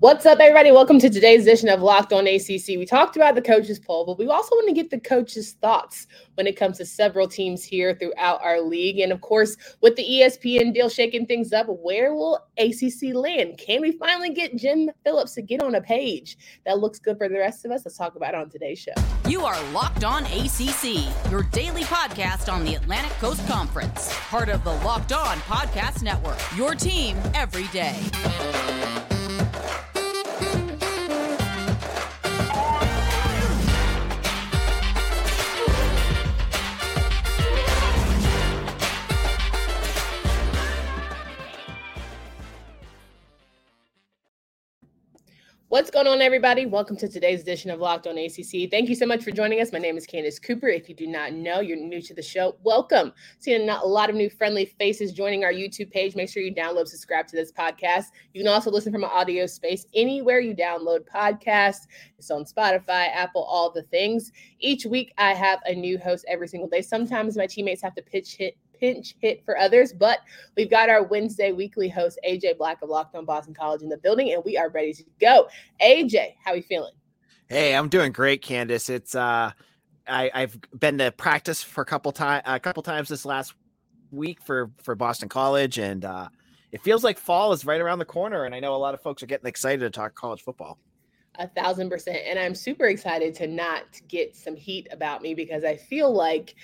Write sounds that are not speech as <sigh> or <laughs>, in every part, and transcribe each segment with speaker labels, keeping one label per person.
Speaker 1: What's up, everybody? Welcome to today's edition of Locked On ACC. We talked about the coaches poll, but we also want to get the coaches' thoughts when it comes to several teams here throughout our league. And of course, with the ESPN deal shaking things up, where will ACC land? Can we finally get Jim Phillips to get on a page that looks good for the rest of us? Let's talk about it on today's show.
Speaker 2: You are Locked On ACC, your daily podcast on the Atlantic Coast Conference, part of the Locked On Podcast Network. Your team every day.
Speaker 1: What's going on, everybody? Welcome to today's edition of Locked On ACC. Thank you so much for joining us. My name is Candace Cooper. If you do not know, you're new to the show. Welcome. Seeing a lot of new friendly faces joining our YouTube page. Make sure you download, subscribe to this podcast. You can also listen from an audio space anywhere you download podcasts. It's on Spotify, Apple, all the things. Each week, I have a new host every single day. Sometimes my teammates have to pitch hit pinch hit for others. But we've got our Wednesday weekly host, AJ Black of Locked On Boston College in the building, and we are ready to go. AJ, how are you feeling?
Speaker 3: Hey, I'm doing great, Candace. It's uh I, I've been to practice for a couple times a couple times this last week for for Boston College, and uh it feels like fall is right around the corner, and I know a lot of folks are getting excited to talk college football.
Speaker 1: A thousand percent. And I'm super excited to not get some heat about me because I feel like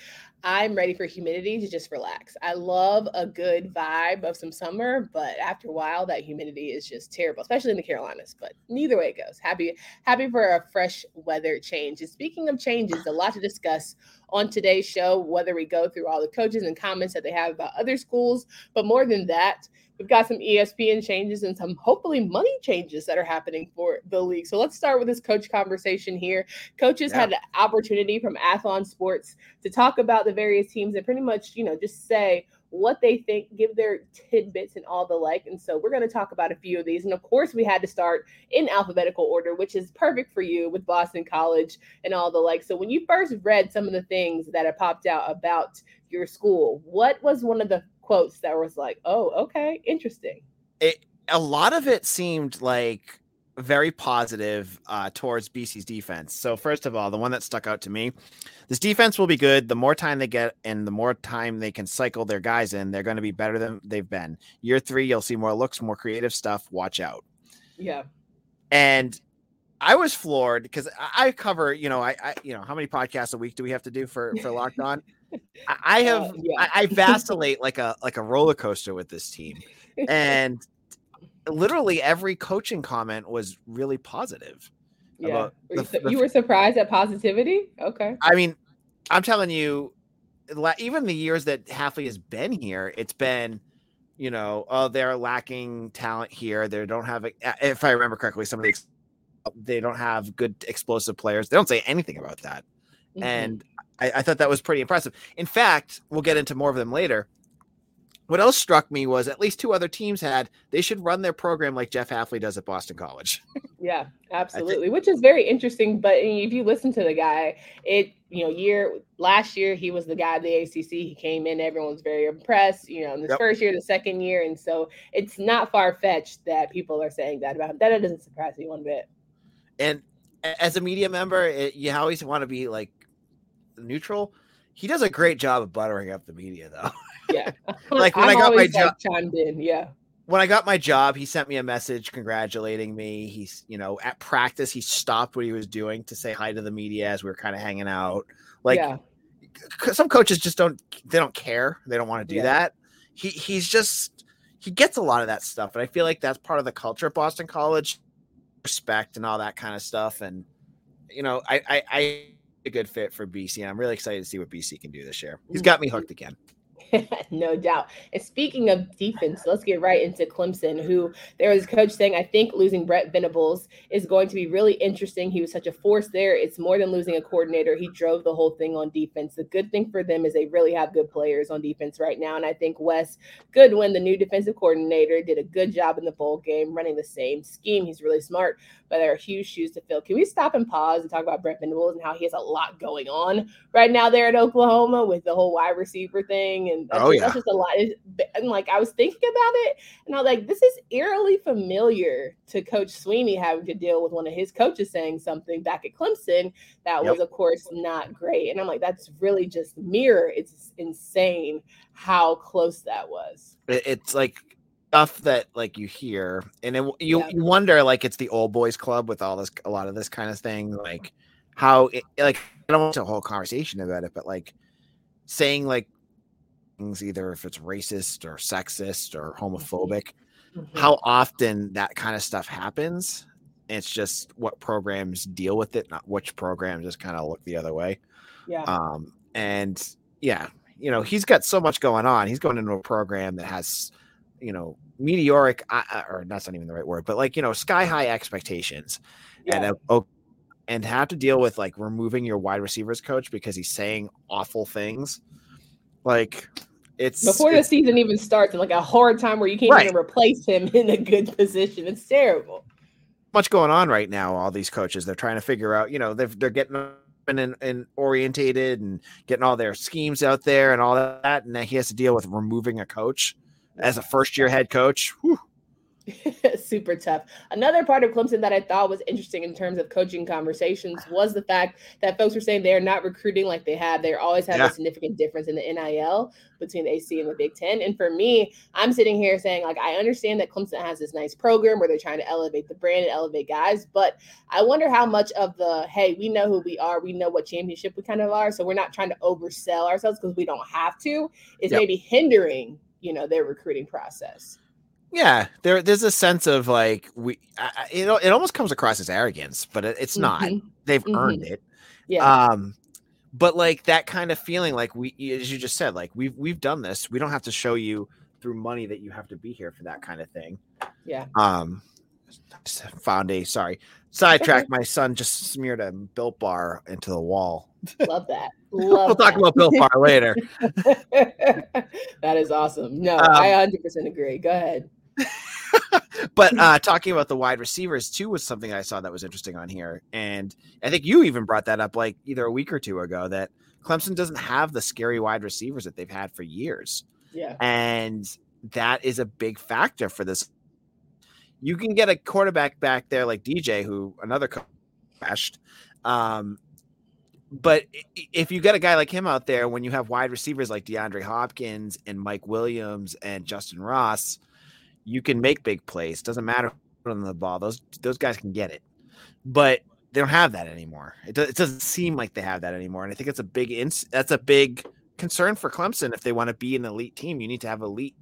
Speaker 1: I'm ready for humidity to just relax. I love a good vibe of some summer, but after a while, that humidity is just terrible, especially in the Carolinas. But neither way it goes. Happy, happy for a fresh weather change. And speaking of changes, a lot to discuss on today's show, whether we go through all the coaches and comments that they have about other schools, but more than that, We've got some ESPN changes and some hopefully money changes that are happening for the league. So let's start with this coach conversation here. Coaches yeah. had an opportunity from Athlon Sports to talk about the various teams and pretty much, you know, just say what they think, give their tidbits and all the like. And so we're going to talk about a few of these. And of course, we had to start in alphabetical order, which is perfect for you with Boston College and all the like. So when you first read some of the things that have popped out about your school, what was one of the quotes that was like, "Oh, okay, interesting."
Speaker 3: It a lot of it seemed like very positive uh, towards BC's defense. So first of all, the one that stuck out to me, this defense will be good. The more time they get and the more time they can cycle their guys in, they're going to be better than they've been. Year three, you'll see more looks, more creative stuff. Watch out.
Speaker 1: Yeah.
Speaker 3: And I was floored because I cover, you know, I, I, you know, how many podcasts a week do we have to do for for Locked On? I <laughs> have uh, yeah. I, I vacillate like a like a roller coaster with this team, <laughs> and literally every coaching comment was really positive.
Speaker 1: Yeah, the, the, you were surprised at positivity. Okay,
Speaker 3: I mean, I'm telling you, even the years that Hafley has been here, it's been you know, oh, they're lacking talent here. They don't have, if I remember correctly, some of the they don't have good explosive players. They don't say anything about that. Mm-hmm. And I, I thought that was pretty impressive. In fact, we'll get into more of them later. What else struck me was at least two other teams had they should run their program like Jeff Hafley does at Boston College. <laughs>
Speaker 1: yeah, absolutely, which is very interesting. But if you listen to the guy, it you know year last year he was the guy of the ACC. He came in, everyone was very impressed. You know, in the yep. first year, the second year, and so it's not far fetched that people are saying that about him. That doesn't surprise me one bit.
Speaker 3: And as a media member, it, you always want to be like neutral. He does a great job of buttering up the media, though.
Speaker 1: Yeah, <laughs> <laughs>
Speaker 3: like when I'm i got my job,
Speaker 1: chimed in. Yeah,
Speaker 3: when I got my job, he sent me a message congratulating me. He's, you know, at practice, he stopped what he was doing to say hi to the media as we were kind of hanging out. Like, yeah. some coaches just don't, they don't care. They don't want to do yeah. that. He, he's just, he gets a lot of that stuff. And I feel like that's part of the culture at Boston College, respect and all that kind of stuff. And, you know, I, I, I a good fit for BC. And I'm really excited to see what BC can do this year. He's mm. got me hooked again. <laughs>
Speaker 1: no doubt. And speaking of defense, let's get right into Clemson, who there was a coach saying, I think losing Brent Venables is going to be really interesting. He was such a force there. It's more than losing a coordinator. He drove the whole thing on defense. The good thing for them is they really have good players on defense right now. And I think Wes Goodwin, the new defensive coordinator, did a good job in the bowl game running the same scheme. He's really smart, but there are huge shoes to fill. Can we stop and pause and talk about Brent Venables and how he has a lot going on right now there at Oklahoma with the whole wide receiver thing and And oh, yeah. that's just a lot. And like I was thinking about it, and I was like, this is eerily familiar to Coach Swinney having to deal with one of his coaches saying something back at Clemson that yep. was, of course, not great. And I'm like, that's really just mirror. It's insane how close that was.
Speaker 3: It's like stuff that like you hear, and it, you yeah. you wonder like it's the old boys club with all this a lot of this kind of thing, like how it, like I don't want a whole conversation about it, but like saying like things either if it's racist or sexist or mm-hmm. homophobic, mm-hmm. how often that kind of stuff happens. It's just what programs deal with it, not which programs just kind of look the other way.
Speaker 1: Yeah.
Speaker 3: Um, and yeah, you know, he's got so much going on. He's going into a program that has, you know, meteoric, or that's not even the right word, but like, you know, sky high expectations. Yeah. And a, and have to deal with like removing your wide receivers coach because he's saying awful things. Like it's
Speaker 1: before
Speaker 3: it's,
Speaker 1: the season even starts, and like a hard time where you can't right. even replace him in a good position. It's terrible.
Speaker 3: Much going on right now. All these coaches, they're trying to figure out. You know, they're they're getting and, and orientated and getting all their schemes out there and all that, and then he has to deal with removing a coach as a first year head coach. Whew. <laughs>
Speaker 1: Super tough. Another part of Clemson that I thought was interesting in terms of coaching conversations was the fact that folks were saying they're not recruiting like they have. They always have yeah. a significant difference in the NIL between the AC and the Big Ten. And for me, I'm sitting here saying, like, I understand that Clemson has this nice program where they're trying to elevate the brand and elevate guys, but I wonder how much of the, hey, we know who we are, we know what championship we kind of are, so we're not trying to oversell ourselves because we don't have to, is yep. maybe hindering, you know, their recruiting process.
Speaker 3: Yeah, there there's a sense of like we I, it it almost comes across as arrogance, but it, it's not. Mm-hmm. They've mm-hmm. earned it.
Speaker 1: Yeah.
Speaker 3: Um but like that kind of feeling like we as you just said like we've we've done this. We don't have to show you through money that you have to be here for that kind of thing.
Speaker 1: Yeah.
Speaker 3: Um found a sorry sidetrack. My son just smeared a built bar into the wall.
Speaker 1: Love that. <laughs> Love
Speaker 3: we'll talk about built bar later.
Speaker 1: that <laughs> is awesome. No, um, I 100% agree. Go ahead. <laughs>
Speaker 3: but uh, talking about the wide receivers too was something I saw that was interesting on here, and I think you even brought that up like either a week or two ago that Clemson doesn't have the scary wide receivers that they've had for years.
Speaker 1: Yeah,
Speaker 3: and that is a big factor for this. You can get a quarterback back there like DJ, who another crashed. Um, but if you get a guy like him out there, when you have wide receivers like DeAndre Hopkins and Mike Williams and Justyn Ross, you can make big plays. Doesn't matter on the ball; those those guys can get it. But they don't have that anymore. It, it doesn't seem like they have that anymore, and I think it's a big ins- that's a big concern for Clemson if they want to be an elite team. You need to have elite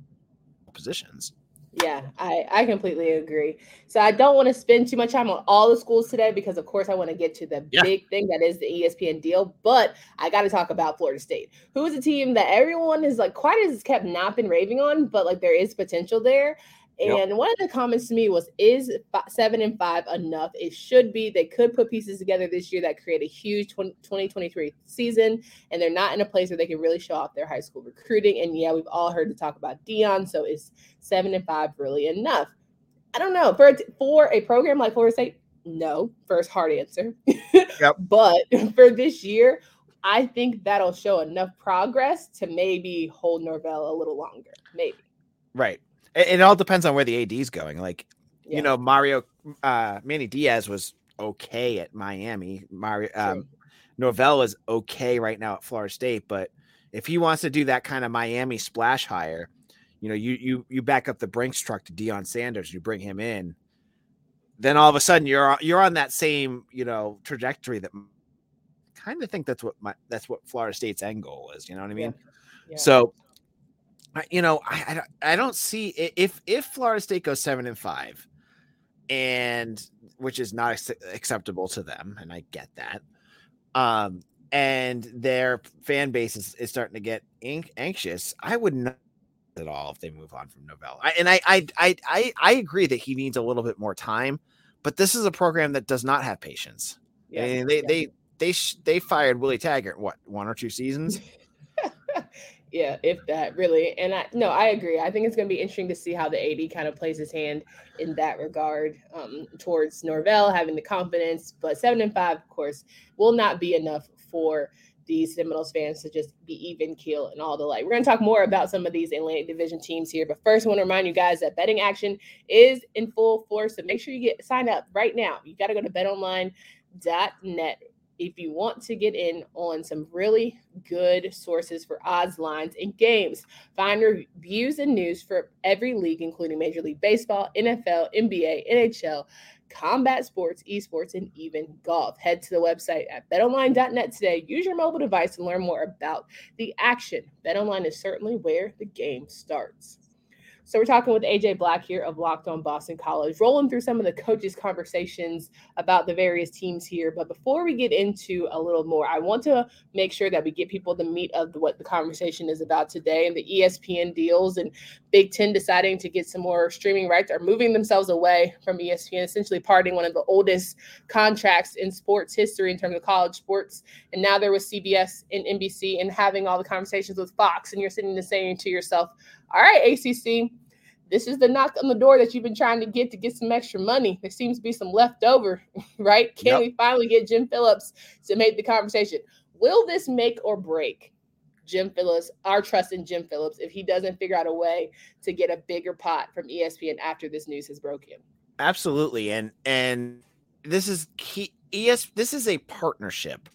Speaker 3: positions.
Speaker 1: Yeah, I, I completely agree. So I don't want to spend too much time on all the schools today because, of course, I want to get to the yeah. big thing that is the ESPN deal. But I got to talk about Florida State, who is a team that everyone is like quite as kept not been raving on, but like there is potential there. And yep. one of the comments to me was, "Is seven and five enough? It should be. They could put pieces together this year that create a huge 20, 2023 season, and they're not in a place where they can really show off their high school recruiting. And yeah, we've all heard to talk about Deion. So is seven and five really enough? I don't know. For for a program like Florida State, no. First hard answer. Yep. <laughs> but for this year, I think that'll show enough progress to maybe hold Norvell a little longer. Maybe.
Speaker 3: Right. It, it all depends on where the AD is going. Like, yeah. you know, Mario uh Manny Diaz was okay at Miami. Mario um Norvell is okay right now at Florida State, but if he wants to do that kind of Miami splash hire, you know, you you you back up the Brinks truck to Deion Sanders, you bring him in, then all of a sudden you're you're on that same you know trajectory that kind of think that's what my that's what Florida State's end goal is. You know what I mean? Yeah. Yeah. So you know, I, I, don't see if if Florida State goes seven and five, and which is not acceptable to them, and I get that. Um, and their fan base is, is starting to get anxious. I would not at all if they move on from Norvell. I, and I, I I I I agree that he needs a little bit more time, but this is a program that does not have patience. Yeah, and they yeah. they they they fired Willie Taggart what one or two seasons.
Speaker 1: Yeah, if that really. And I no, I agree. I think it's going to be interesting to see how the AD kind of plays his hand in that regard um, towards Norvell having the confidence. But seven and five, of course, will not be enough for these Seminoles fans to just be even keel and all the like. We're going to talk more about some of these Atlantic Division teams here, but first, I want to remind you guys that betting action is in full force. So make sure you get signed up right now. You got to go to betonline.net if you want to get in on some really good sources for odds lines and games. Find reviews and news for every league, including Major League Baseball, NFL, NBA, NHL combat sports, esports, and even golf. Head to the website at betonline.net today. Use your mobile device to learn more about the action. BetOnline is certainly where the game starts. So we're talking with AJ Black here of Locked On Boston College, rolling through some of the coaches' conversations about the various teams here. But before we get into a little more, I want to make sure that we get people the meat of what the conversation is about today and the ESPN deals and Big Ten deciding to get some more streaming rights or moving themselves away from ESPN, essentially parting one of the oldest contracts in sports history in terms of college sports. And now there was CBS and NBC and having all the conversations with Fox, and you're sitting there saying to yourself, all right, ACC, this is the knock on the door that you've been trying to get to get some extra money. There seems to be some left over, <laughs> right? Can yep. we finally get Jim Phillips to make the conversation? Will this make or break Jim Phillips, our trust in Jim Phillips, if he doesn't figure out a way to get a bigger pot from ESPN after this news has broken?
Speaker 3: Absolutely. And and this is key ES this is a partnership.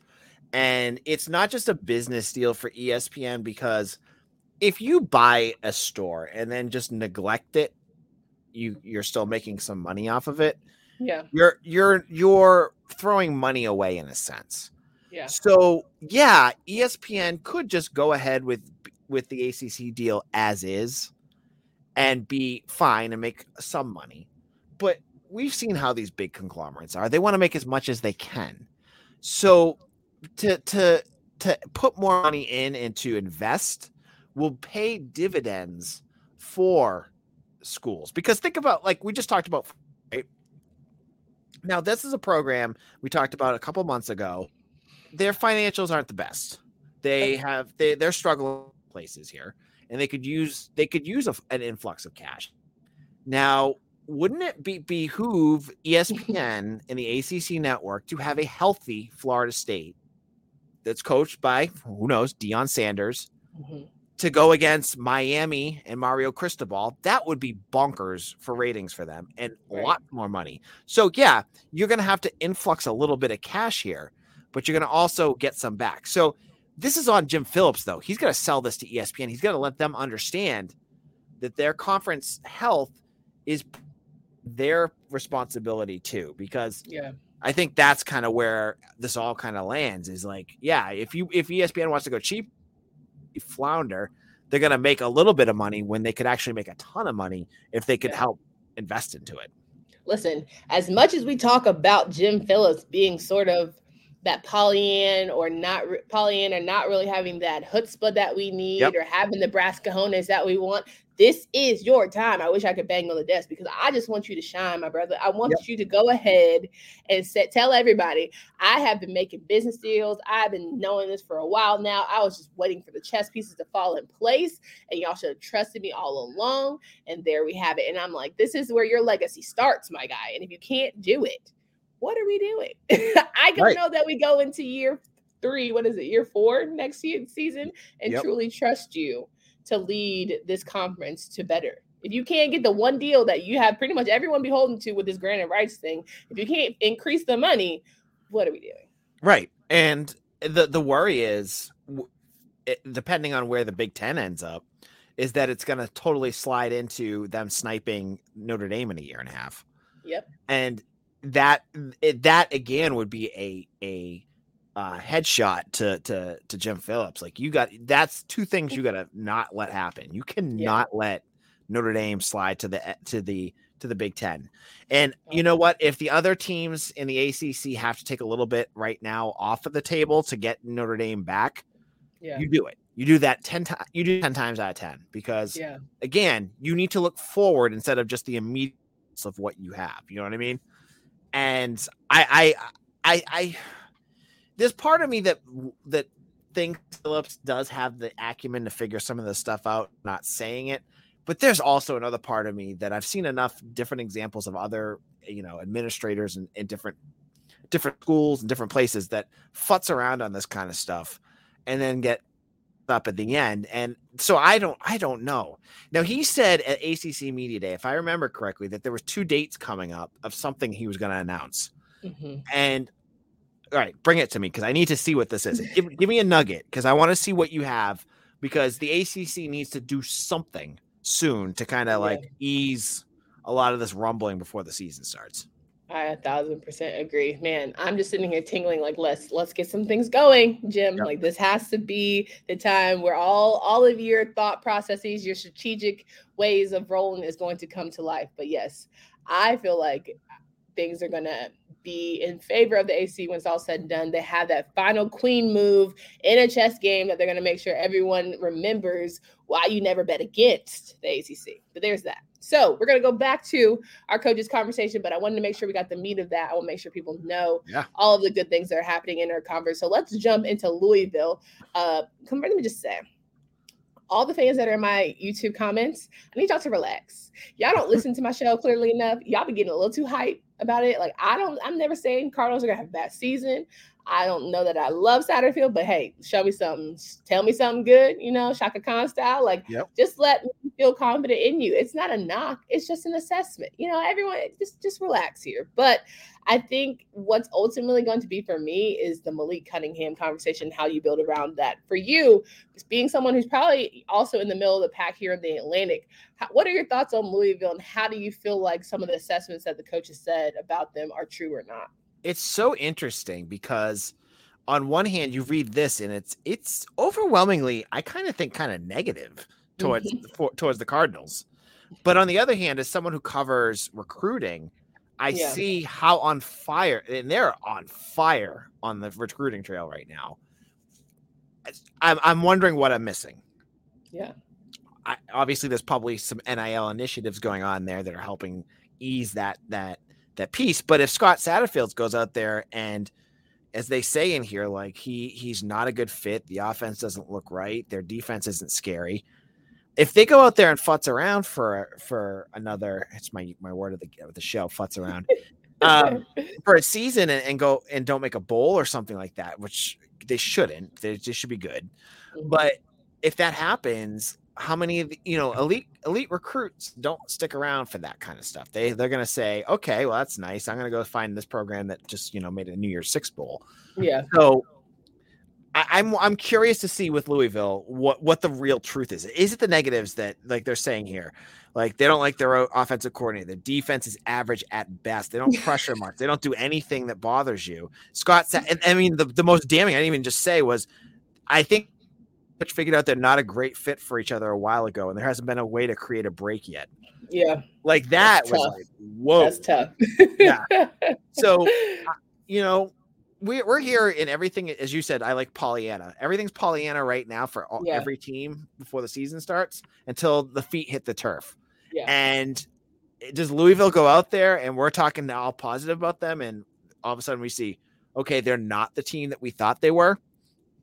Speaker 3: And it's not just a business deal for ESPN because if you buy a store and then just neglect it, you you're still making some money off of it.
Speaker 1: Yeah.
Speaker 3: You're you're you're throwing money away in a sense.
Speaker 1: Yeah.
Speaker 3: So, yeah, ESPN could just go ahead with with the ACC deal as is and be fine and make some money. But we've seen how these big conglomerates are. They want to make as much as they can. So to to to put more money in and to invest will pay dividends for schools. Because think about like we just talked about right? Now this is a program we talked about a couple months ago. Their financials aren't the best. They have they they're struggling places here and they could use they could use a, an influx of cash. Now wouldn't it be behoove espn <laughs> and the acc network to have a healthy florida state that's coached by who knows Deion sanders mm-hmm to go against Miami and Mario Cristobal, that would be bonkers for ratings for them and right. a lot more money. So, yeah, you're going to have to influx a little bit of cash here, but you're going to also get some back. So, this is on Jim Phillips, though. He's going to sell this to ESPN. He's going to let them understand that their conference health is their responsibility too, because
Speaker 1: yeah.
Speaker 3: I think that's kind of where this all kind of lands is like, yeah, if you if ESPN wants to go cheap, flounder, they're going to make a little bit of money when they could actually make a ton of money if they could help invest into it.
Speaker 1: Listen, as much as we talk about Jim Phillips being sort of that Pollyann or not Pollyann or not really having that chutzpah that we need yep. or having the brass cojones that we want this is your time. I wish I could bang on the desk because I just want you to shine, my brother. I want yep. you to go ahead and set, tell everybody I have been making business deals. I've been knowing this for a while now. I was just waiting for the chess pieces to fall in place, and y'all should have trusted me all along. And there we have it. And I'm like, this is where your legacy starts, my guy. And if you can't do it, what are we doing? <laughs> I can right. know that we go into year three. What is it? Year four next season, and yep. truly trust you to lead this conference to better. If you can't get the one deal that you have pretty much everyone beholden to with this granted rights thing, if you can't increase the money, what are we doing?
Speaker 3: Right. And the the worry is eh, depending on where the Big 10 ends up is that it's going to totally slide into them sniping Notre Dame in a year and a half.
Speaker 1: Yep.
Speaker 3: And that eh, that again would be a a uh, headshot to to to Jim Phillips. Like you got that's two things you got to not let happen. You cannot yeah. let Notre Dame slide to the to the to the Big Ten. And you know what? If the other teams in the ACC have to take a little bit right now off of the table to get Notre Dame back,
Speaker 1: yeah.
Speaker 3: you do it. You do that ten times. You do ten times out of ten because
Speaker 1: yeah.
Speaker 3: again, you need to look forward instead of just the immediate of what you have. You know what I mean? And I I I I there's part of me that that thinks Phillips does have the acumen to figure some of this stuff out, not saying it. But there's also another part of me that I've seen enough different examples of other, you know, administrators in, in different different schools and different places that futz around on this kind of stuff. and then get up at the end. And so I don't I don't know. Now he said at ACC Media Day, if I remember correctly, that there was two dates coming up of something he was going to announce. Mm-hmm. And all right, bring it to me because I need to see what this is. give, give me a nugget because I want to see what you have because the ACC needs to do something soon to kind of like ease a lot of this rumbling before the season starts.
Speaker 1: I a thousand percent agree, man. I'm just sitting here tingling like let's let's get some things going, Jim. Yep. Like this has to be the time where all all of your thought processes, your strategic ways of rolling is going to come to life. But yes, I feel like things are gonna be in favor of the AC when it's all said and done. They have that final queen move in a chess game that they're gonna make sure everyone remembers why you never bet against the ACC. But there's that. So we're gonna go back to our coaches conversation, but I wanted to make sure we got the meat of that. I want to make sure people know yeah. all of the good things that are happening in our conference. So let's jump into Louisville. Uh, come let me just say, all the fans that are in my YouTube comments, I need y'all to relax. Y'all don't listen to my show clearly enough. Y'all be getting a little too hype about it. Like I don't, I'm never saying Cardinals are gonna have a bad season. I don't know that I love Satterfield, but hey, show me something. Tell me something good, you know, Chaka Khan style. Like, yep. just let me feel confident in you. It's not a knock. It's just an assessment. You know, everyone just just relax here. But I think what's ultimately going to be for me is the Malik Cunningham conversation, how you build around that. For you, being someone who's probably also in the middle of the pack here in the Atlantic, how, what are your thoughts on Louisville and how do you feel like some of the assessments that the coaches said about them are true or not?
Speaker 3: It's so interesting because on one hand you read this and it's it's overwhelmingly I kind of think kind of negative towards mm-hmm. for, towards the Cardinals. But on the other hand, as someone who covers recruiting, I yeah. see how on fire and they're on fire on the recruiting trail right now. I'm I'm wondering what I'm missing.
Speaker 1: Yeah.
Speaker 3: I, obviously, there's probably some NIL initiatives going on there that are helping ease that that that piece. But if Scott Satterfield goes out there and as they say in here, like he he's not a good fit. The offense doesn't look right. Their defense isn't scary. If they go out there and futz around for for another, it's my my word of the of the show, futz around um, <laughs> for a season and, and, go and don't make a bowl or something like that, which they shouldn't. They just should be good. Mm-hmm. But if that happens, how many of the, you know elite elite recruits don't stick around for that kind of stuff. They they're going to say okay well that's nice. I'm going to go find this program that just you know made a new year's six bowl.
Speaker 1: Yeah.
Speaker 3: So I, am I'm, I'm curious to see with louisville what what the real truth is. Is it the negatives that like they're saying here? Like they don't like their offensive coordinator. The defense is average at best. They don't <laughs> pressure much. They don't do anything that bothers you. Scott said i mean the, the most damning i didn't even just say was i think which figured out they're not a great fit for each other a while ago, and there hasn't been a way to create a break yet.
Speaker 1: Yeah,
Speaker 3: like that That's was tough. like, whoa,
Speaker 1: That's tough.
Speaker 3: yeah. <laughs> So, you know, we, we're here in everything, as you said. I like Pollyanna. Everything's Pollyanna right now for all, yeah. every team before the season starts until the feet hit the turf. Yeah. And does Louisville go out there and we're talking all positive about them, and all of a sudden we see, okay, they're not the team that we thought they were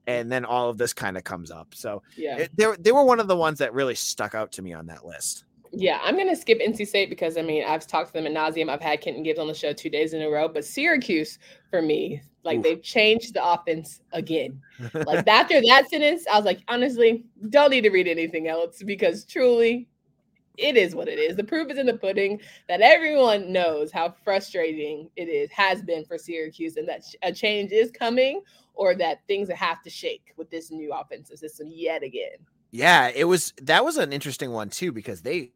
Speaker 3: and then all of this kind of comes up. So
Speaker 1: yeah,
Speaker 3: it, they, they were one of the ones that really stuck out to me on that list.
Speaker 1: Yeah, I'm gonna skip NC State because I mean I've talked to them at nauseum. I've had Kenton Gibbs on the show two days in a row, but Syracuse for me, like Oof. they've changed the offense again. like <laughs> after that sentence, I was like, honestly, don't need to read anything else because truly, it is what it is. The proof is in the pudding that everyone knows how frustrating it is has been for Syracuse, and that a change is coming or that things have to shake with this new offensive system yet again.
Speaker 3: Yeah, it was that was an interesting one too because they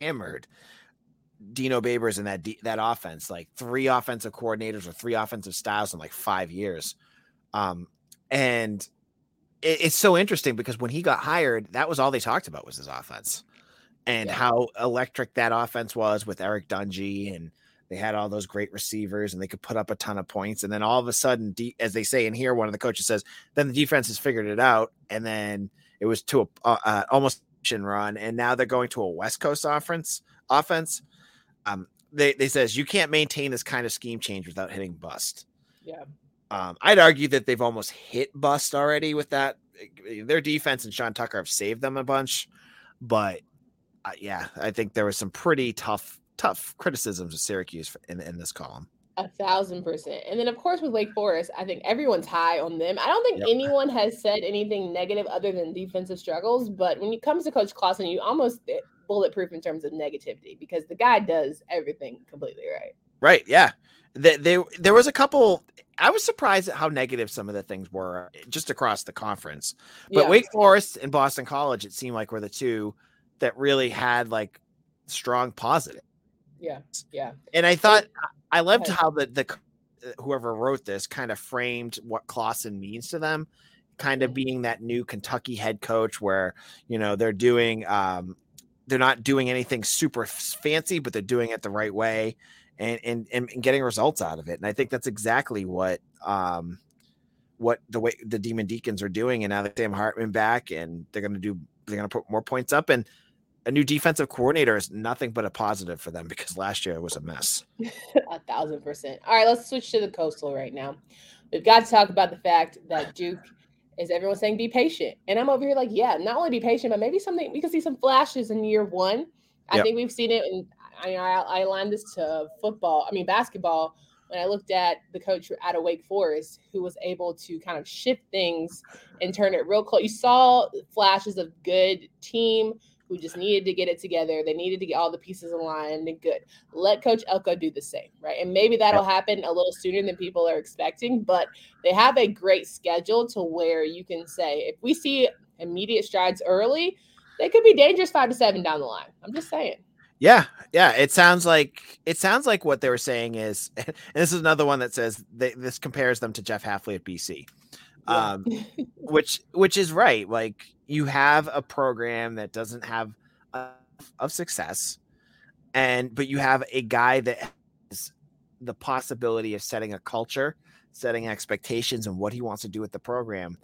Speaker 3: hammered Dino Babers and that that offense, like three offensive coordinators or three offensive styles in like five years. Um, and it, it's so interesting because when he got hired, that was all they talked about was his offense and yeah. how electric that offense was with Eric Dungey and they had all those great receivers and they could put up a ton of points. And then all of a sudden, de- as they say in here, one of the coaches says, then the defense has figured it out. And then it was to a uh, almost run. And now they're going to a West Coast offense. Offense. Um, they, they says you can't maintain this kind of scheme change without hitting bust.
Speaker 1: Yeah.
Speaker 3: Um, I'd argue that they've almost hit bust already with that. Their defense and Sean Tucker have saved them a bunch, but uh, yeah, I think there was some pretty tough tough criticisms of Syracuse in, in this column.
Speaker 1: A thousand percent. And then, of course, with Wake Forest, I think everyone's high on them. I don't think yep. anyone has said anything negative other than defensive struggles. But when it comes to Coach Clawson, you almost eh, bulletproof in terms of negativity because the guy does everything completely right.
Speaker 3: Right. Yeah. They, they, there was a couple. I was surprised at how negative some of the things were just across the conference. But yeah. Wake Forest and Boston College, it seemed like were the two that really had like strong positive.
Speaker 1: Yeah. Yeah.
Speaker 3: And I thought <laughs> I loved how the the whoever wrote this kind of framed what Clawson means to them, kind of mm-hmm. being that new Kentucky head coach where you know they're doing um, they're not doing anything super fancy, but they're doing it the right way and and and getting results out of it. And I think that's exactly what um what the way the Demon Deacons are doing. And now that Sam Hartman back, and they're going to do they're going to put more points up and a new defensive coordinator is nothing but a positive for them because last year it was a mess. <laughs>
Speaker 1: a thousand percent. All right, let's switch to the coastal right now. We've got to talk about the fact that Duke is everyone saying be patient. And I'm over here like, yeah, not only be patient, but maybe something we can see some flashes in year one. I yep. think we've seen it and I, I, I aligned this to football, I mean basketball when I looked at the coach out of Wake Forest, who was able to kind of shift things and turn it real close. You saw flashes of good team who just needed to get it together. They needed to get all the pieces aligned and good. Let Coach Elko do the same, right? And maybe that'll happen a little sooner than people are expecting, but they have a great schedule to where you can say, if we see immediate strides early, they could be dangerous five to seven down the line. I'm just saying.
Speaker 3: Yeah, yeah. It sounds like it sounds like what they were saying is, <laughs> and this is another one that says they, this compares them to Jeff Hafley at BC. Um, <laughs> which which is right. Like you have a program that doesn't have of success and but you have a guy that has the possibility of setting a culture setting expectations and what he wants to do with the program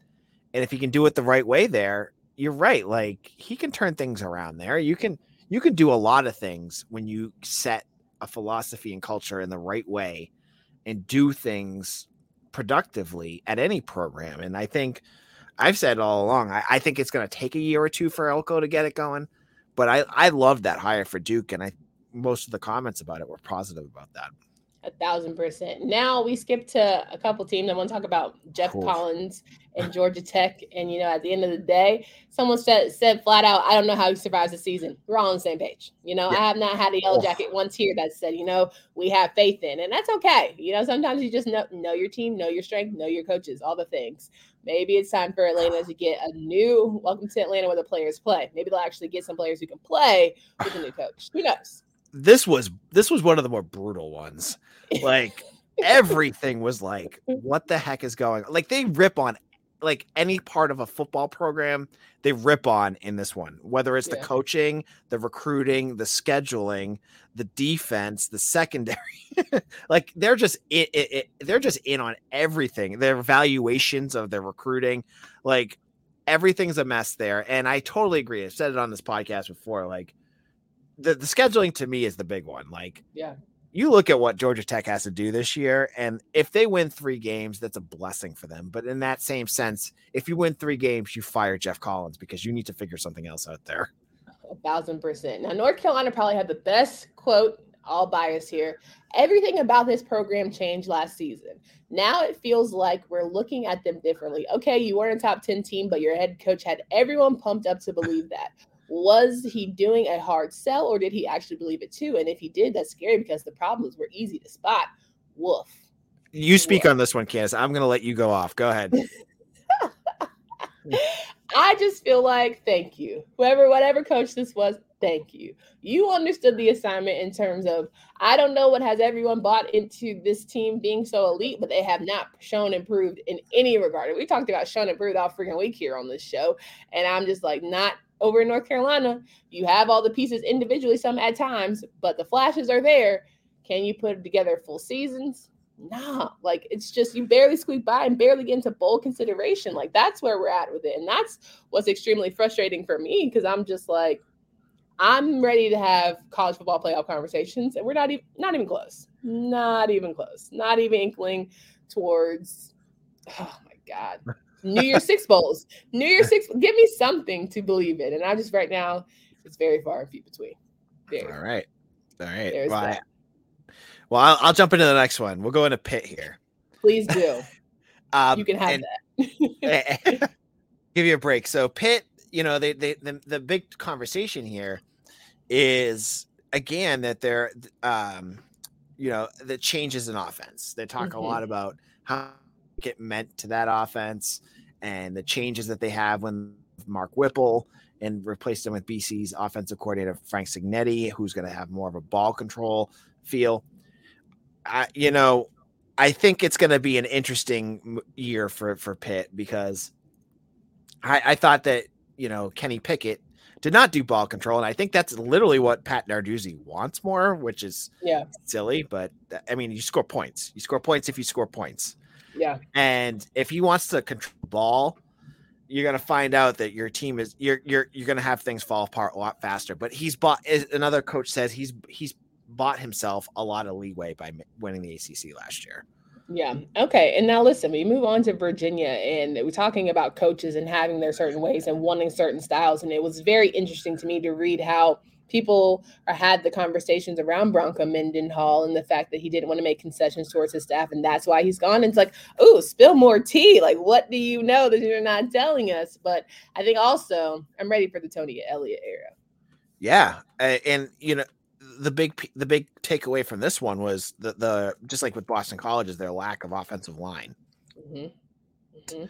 Speaker 3: and if he can do it the right way there you're right like he can turn things around there you can you can do a lot of things when you set a philosophy and culture in the right way and do things productively at any program and i think I've said all along, I, I think it's going to take a year or two for Elko to get it going. But I, I love that hire for Duke, and I most of the comments about it were positive about that.
Speaker 1: A thousand percent. Now we skip to a couple teams. I want to talk about Geoff. Collins and Georgia Tech. And you know, at the end of the day, someone said said flat out, I don't know how he survives the season. We're all on the same page. You know, yeah. I have not had a yellow jacket once here that said, you know, we have faith in, and that's okay. You know, sometimes you just know know your team, know your strength, know your coaches, all the things. Maybe it's time for Atlanta to get a new welcome to Atlanta where the players play. Maybe they'll actually get some players who can play with a new coach. Who knows?
Speaker 3: This was this was one of the more brutal ones. Like <laughs> everything was like, what the heck is going on? Like they rip on like any part of a football program they rip on in this one whether it's yeah. the coaching the recruiting the scheduling the defense the secondary <laughs> like they're just it, it, it, they're just in on everything their evaluations of their recruiting like everything's a mess there and i totally agree i've said it on this podcast before like the, the scheduling to me is the big one like
Speaker 1: yeah
Speaker 3: you look at what Georgia Tech has to do this year, and if they win three games, that's a blessing for them. But in that same sense, if you win three games, you fire Geoff Collins because you need to figure something else out there.
Speaker 1: A thousand percent. Now, North Carolina probably had the best quote, all bias here. Everything about this program changed last season. Now it feels like we're looking at them differently. Okay, you weren't a top 10 team, but your head coach had everyone pumped up to believe that was he doing a hard sell or did he actually believe it too? And if he did, that's scary because the problems were easy to spot. Woof.
Speaker 3: You speak Woof. on this one, Candace. I'm going to let you go off. Go ahead. <laughs>
Speaker 1: I just feel like thank you. Whoever, whatever coach this was, thank you. You understood the assignment in terms of I don't know what has everyone bought into this team being so elite, but they have not shown improved in any regard. We talked about shown improved all freaking week here on this show, and I'm just like not over in North Carolina, you have all the pieces individually, some at times, but the flashes are there. Can you put together full seasons? Nah, like it's just you barely squeak by and barely get into bowl consideration. Like that's where we're at with it. And that's what's extremely frustrating for me because I'm just like, I'm ready to have college football playoff conversations, and we're not even not even close. Not even close. Not even inkling towards <sighs> oh my God. New Year Six bowls. New Year Six. Give me something to believe in, and I just right now it's very far and few between.
Speaker 3: Very All right, all right. Well, I, Well, I'll, I'll, jump into the next one. We'll go into Pitt here.
Speaker 1: Please do. <laughs> um, you can have
Speaker 3: that. <laughs> <laughs> give you a break. So Pitt, you know, they, they the, the big conversation here is again that they're um you know the changes in offense. They talk mm-hmm. a lot about how get meant to that offense and the changes that they have when Mark Whipple and replaced him with BC's offensive coordinator Frank Cignetti, who's going to have more of a ball control feel. I, you know, I think it's going to be an interesting year for for Pitt because I, I thought that you know Kenny Pickett did not do ball control, and I think that's literally what Pat Narduzzi wants more, which is
Speaker 1: yeah
Speaker 3: silly. But I mean, you score points. You score points if you score points.
Speaker 1: Yeah,
Speaker 3: and if he wants to control ball, you're gonna find out that your team is you're you're you're gonna have things fall apart a lot faster. But he's bought. Another coach says he's he's bought himself a lot of leeway by winning the ACC last year.
Speaker 1: Yeah. Okay. And now listen, we move on to Virginia and we're talking about coaches and having their certain ways and wanting certain styles. And it was very interesting to me to read how people are, had the conversations around Bronco Mendenhall and the fact that he didn't want to make concessions towards his staff. And that's why he's gone. And it's like, oh, spill more tea. Like, what do you know that you're not telling us? But I think also I'm ready for the Tony Elliott era.
Speaker 3: Yeah. And, you know, the big the big takeaway from this one was the the just like with Boston College is their lack of offensive line. Mm-hmm. Mm-hmm.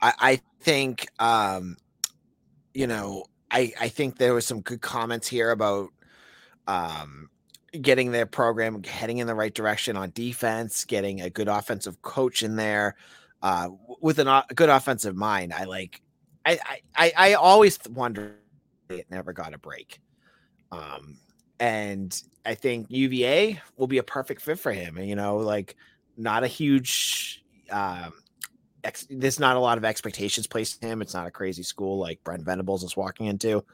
Speaker 3: I, I think um, you know I I think there was some good comments here about um, getting their program heading in the right direction on defense, getting a good offensive coach in there uh, with an, a good offensive mind. I like I I I always wonder it never got a break. Um, and I think UVA will be a perfect fit for him. And you know, like not a huge um ex- there's not a lot of expectations placed in him. It's not a crazy school like Brent Venables is walking into.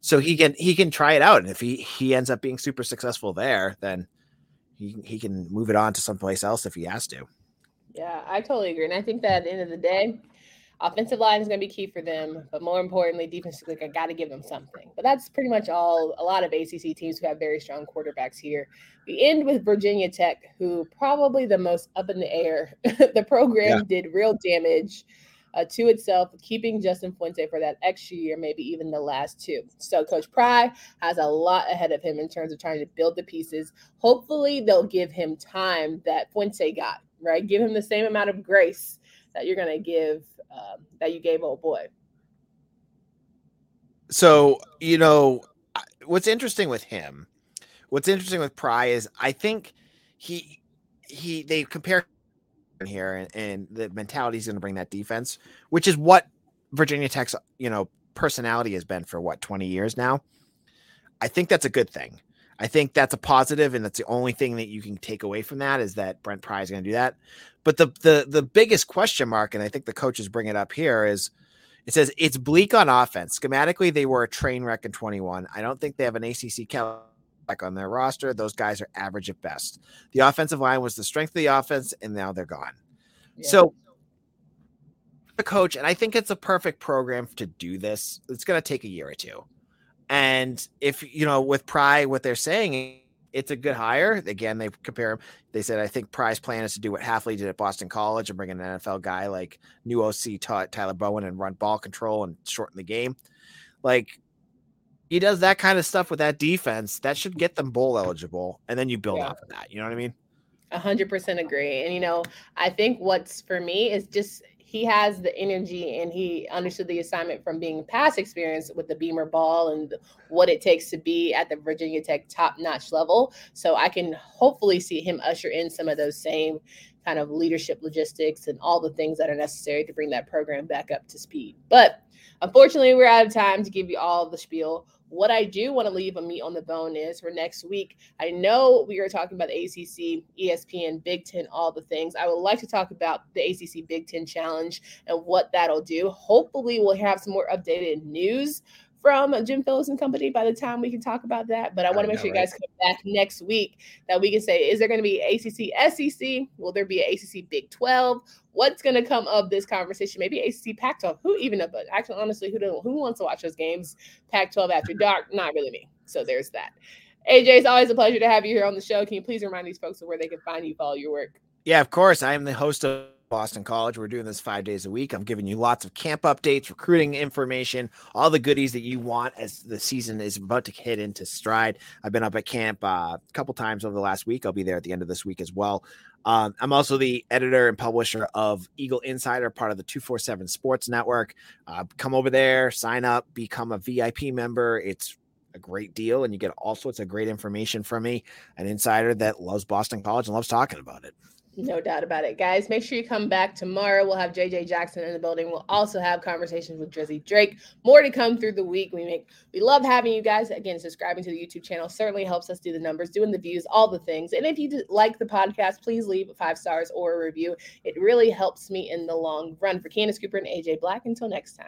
Speaker 3: So he can he can try it out. And if he he ends up being super successful there, then he he can move it on to someplace else if he has to.
Speaker 1: Yeah, I totally agree. And I think that at the end of the day, offensive line is going to be key for them, but more importantly, defensively, I got to give them something. But that's pretty much all. A lot of ACC teams who have very strong quarterbacks here. We end with Virginia Tech, who probably the most up in the air. <laughs> the program yeah. did real damage uh, to itself, keeping Justin Fuente for that extra year, maybe even the last two. So Coach Pry has a lot ahead of him in terms of trying to build the pieces. Hopefully, they'll give him time that Fuente got. Right, give him the same amount of grace that you're going to give um, that you gave old boy.
Speaker 3: So you know what's interesting with him. What's interesting with Pry is I think he he they compare here and, and the mentality is going to bring that defense, which is what Virginia Tech's you know personality has been for what 20 years now. I think that's a good thing. I think that's a positive, and that's the only thing that you can take away from that is that Brent Pry is going to do that. But the the the biggest question mark, and I think the coaches bring it up here, is it says it's bleak on offense. Schematically, they were a train wreck in 21. I don't think they have an ACC back on their roster. Those guys are average at best. The offensive line was the strength of the offense, and now they're gone. Yeah. So the coach, and I think it's a perfect program to do this. It's going to take a year or two. And if you know, with Pry, what they're saying, it's a good hire. Again, they compare him. They said, I think Pry's plan is to do what Hafley did at Boston College and bring an NFL guy like new OC Tyler Bowen and run ball control and shorten the game. Like he does that kind of stuff with that defense. That should get them bowl eligible, and then you build yeah. off of that. You know what I mean?
Speaker 1: A hundred percent agree. And you know, I think what's for me is just he has the energy and he understood the assignment from being past experience with the Beamer ball and what it takes to be at the Virginia Tech top notch level. So I can hopefully see him usher in some of those same kind of leadership logistics and all the things that are necessary to bring that program back up to speed. But unfortunately, we're out of time to give you all the spiel. What I do want to leave a meat on the bone is for next week. I know we are talking about the ACC, ESPN, Big Ten, all the things. I would like to talk about the ACC Big Ten Challenge and what that'll do. Hopefully, we'll have some more updated news from Jim Phillips and company by the time we can talk about that. But I want to make sure you guys come back next week that we can say, is there going to be ACC SEC? Will there be an ACC Big 12? What's going to come of this conversation? Maybe ACC Pac 12. Who even, but actually, honestly, who, who wants to watch those games? Pac 12 after <laughs> dark? Not really me. So there's that. AJ, it's always a pleasure to have you here on the show. Can you please remind these folks of where they can find you, follow your work?
Speaker 3: Yeah, of course. I am the host of Boston College. We're doing this five days a week. I'm giving you lots of camp updates, recruiting information, all the goodies that you want as the season is about to hit into stride. I've been up at camp uh, a couple times over the last week. I'll be there at the end of this week as well. Um, I'm also the editor and publisher of Eagle Insider, part of the 247 Sports Network. Uh, come over there, sign up, become a VIP member. It's a great deal, and you get all sorts of great information from me, an insider that loves Boston College and loves talking about it.
Speaker 1: No doubt about it, guys. Make sure you come back tomorrow. We'll have JJ Jackson in the building. We'll also have conversations with Drizzy Drake. More to come through the week. We make we love having you guys. Again, subscribing to the YouTube channel certainly helps us do the numbers, doing the views, all the things. And if you like the podcast, please leave five stars or a review. It really helps me in the long run. For Candace Cooper and AJ Black. Until next time.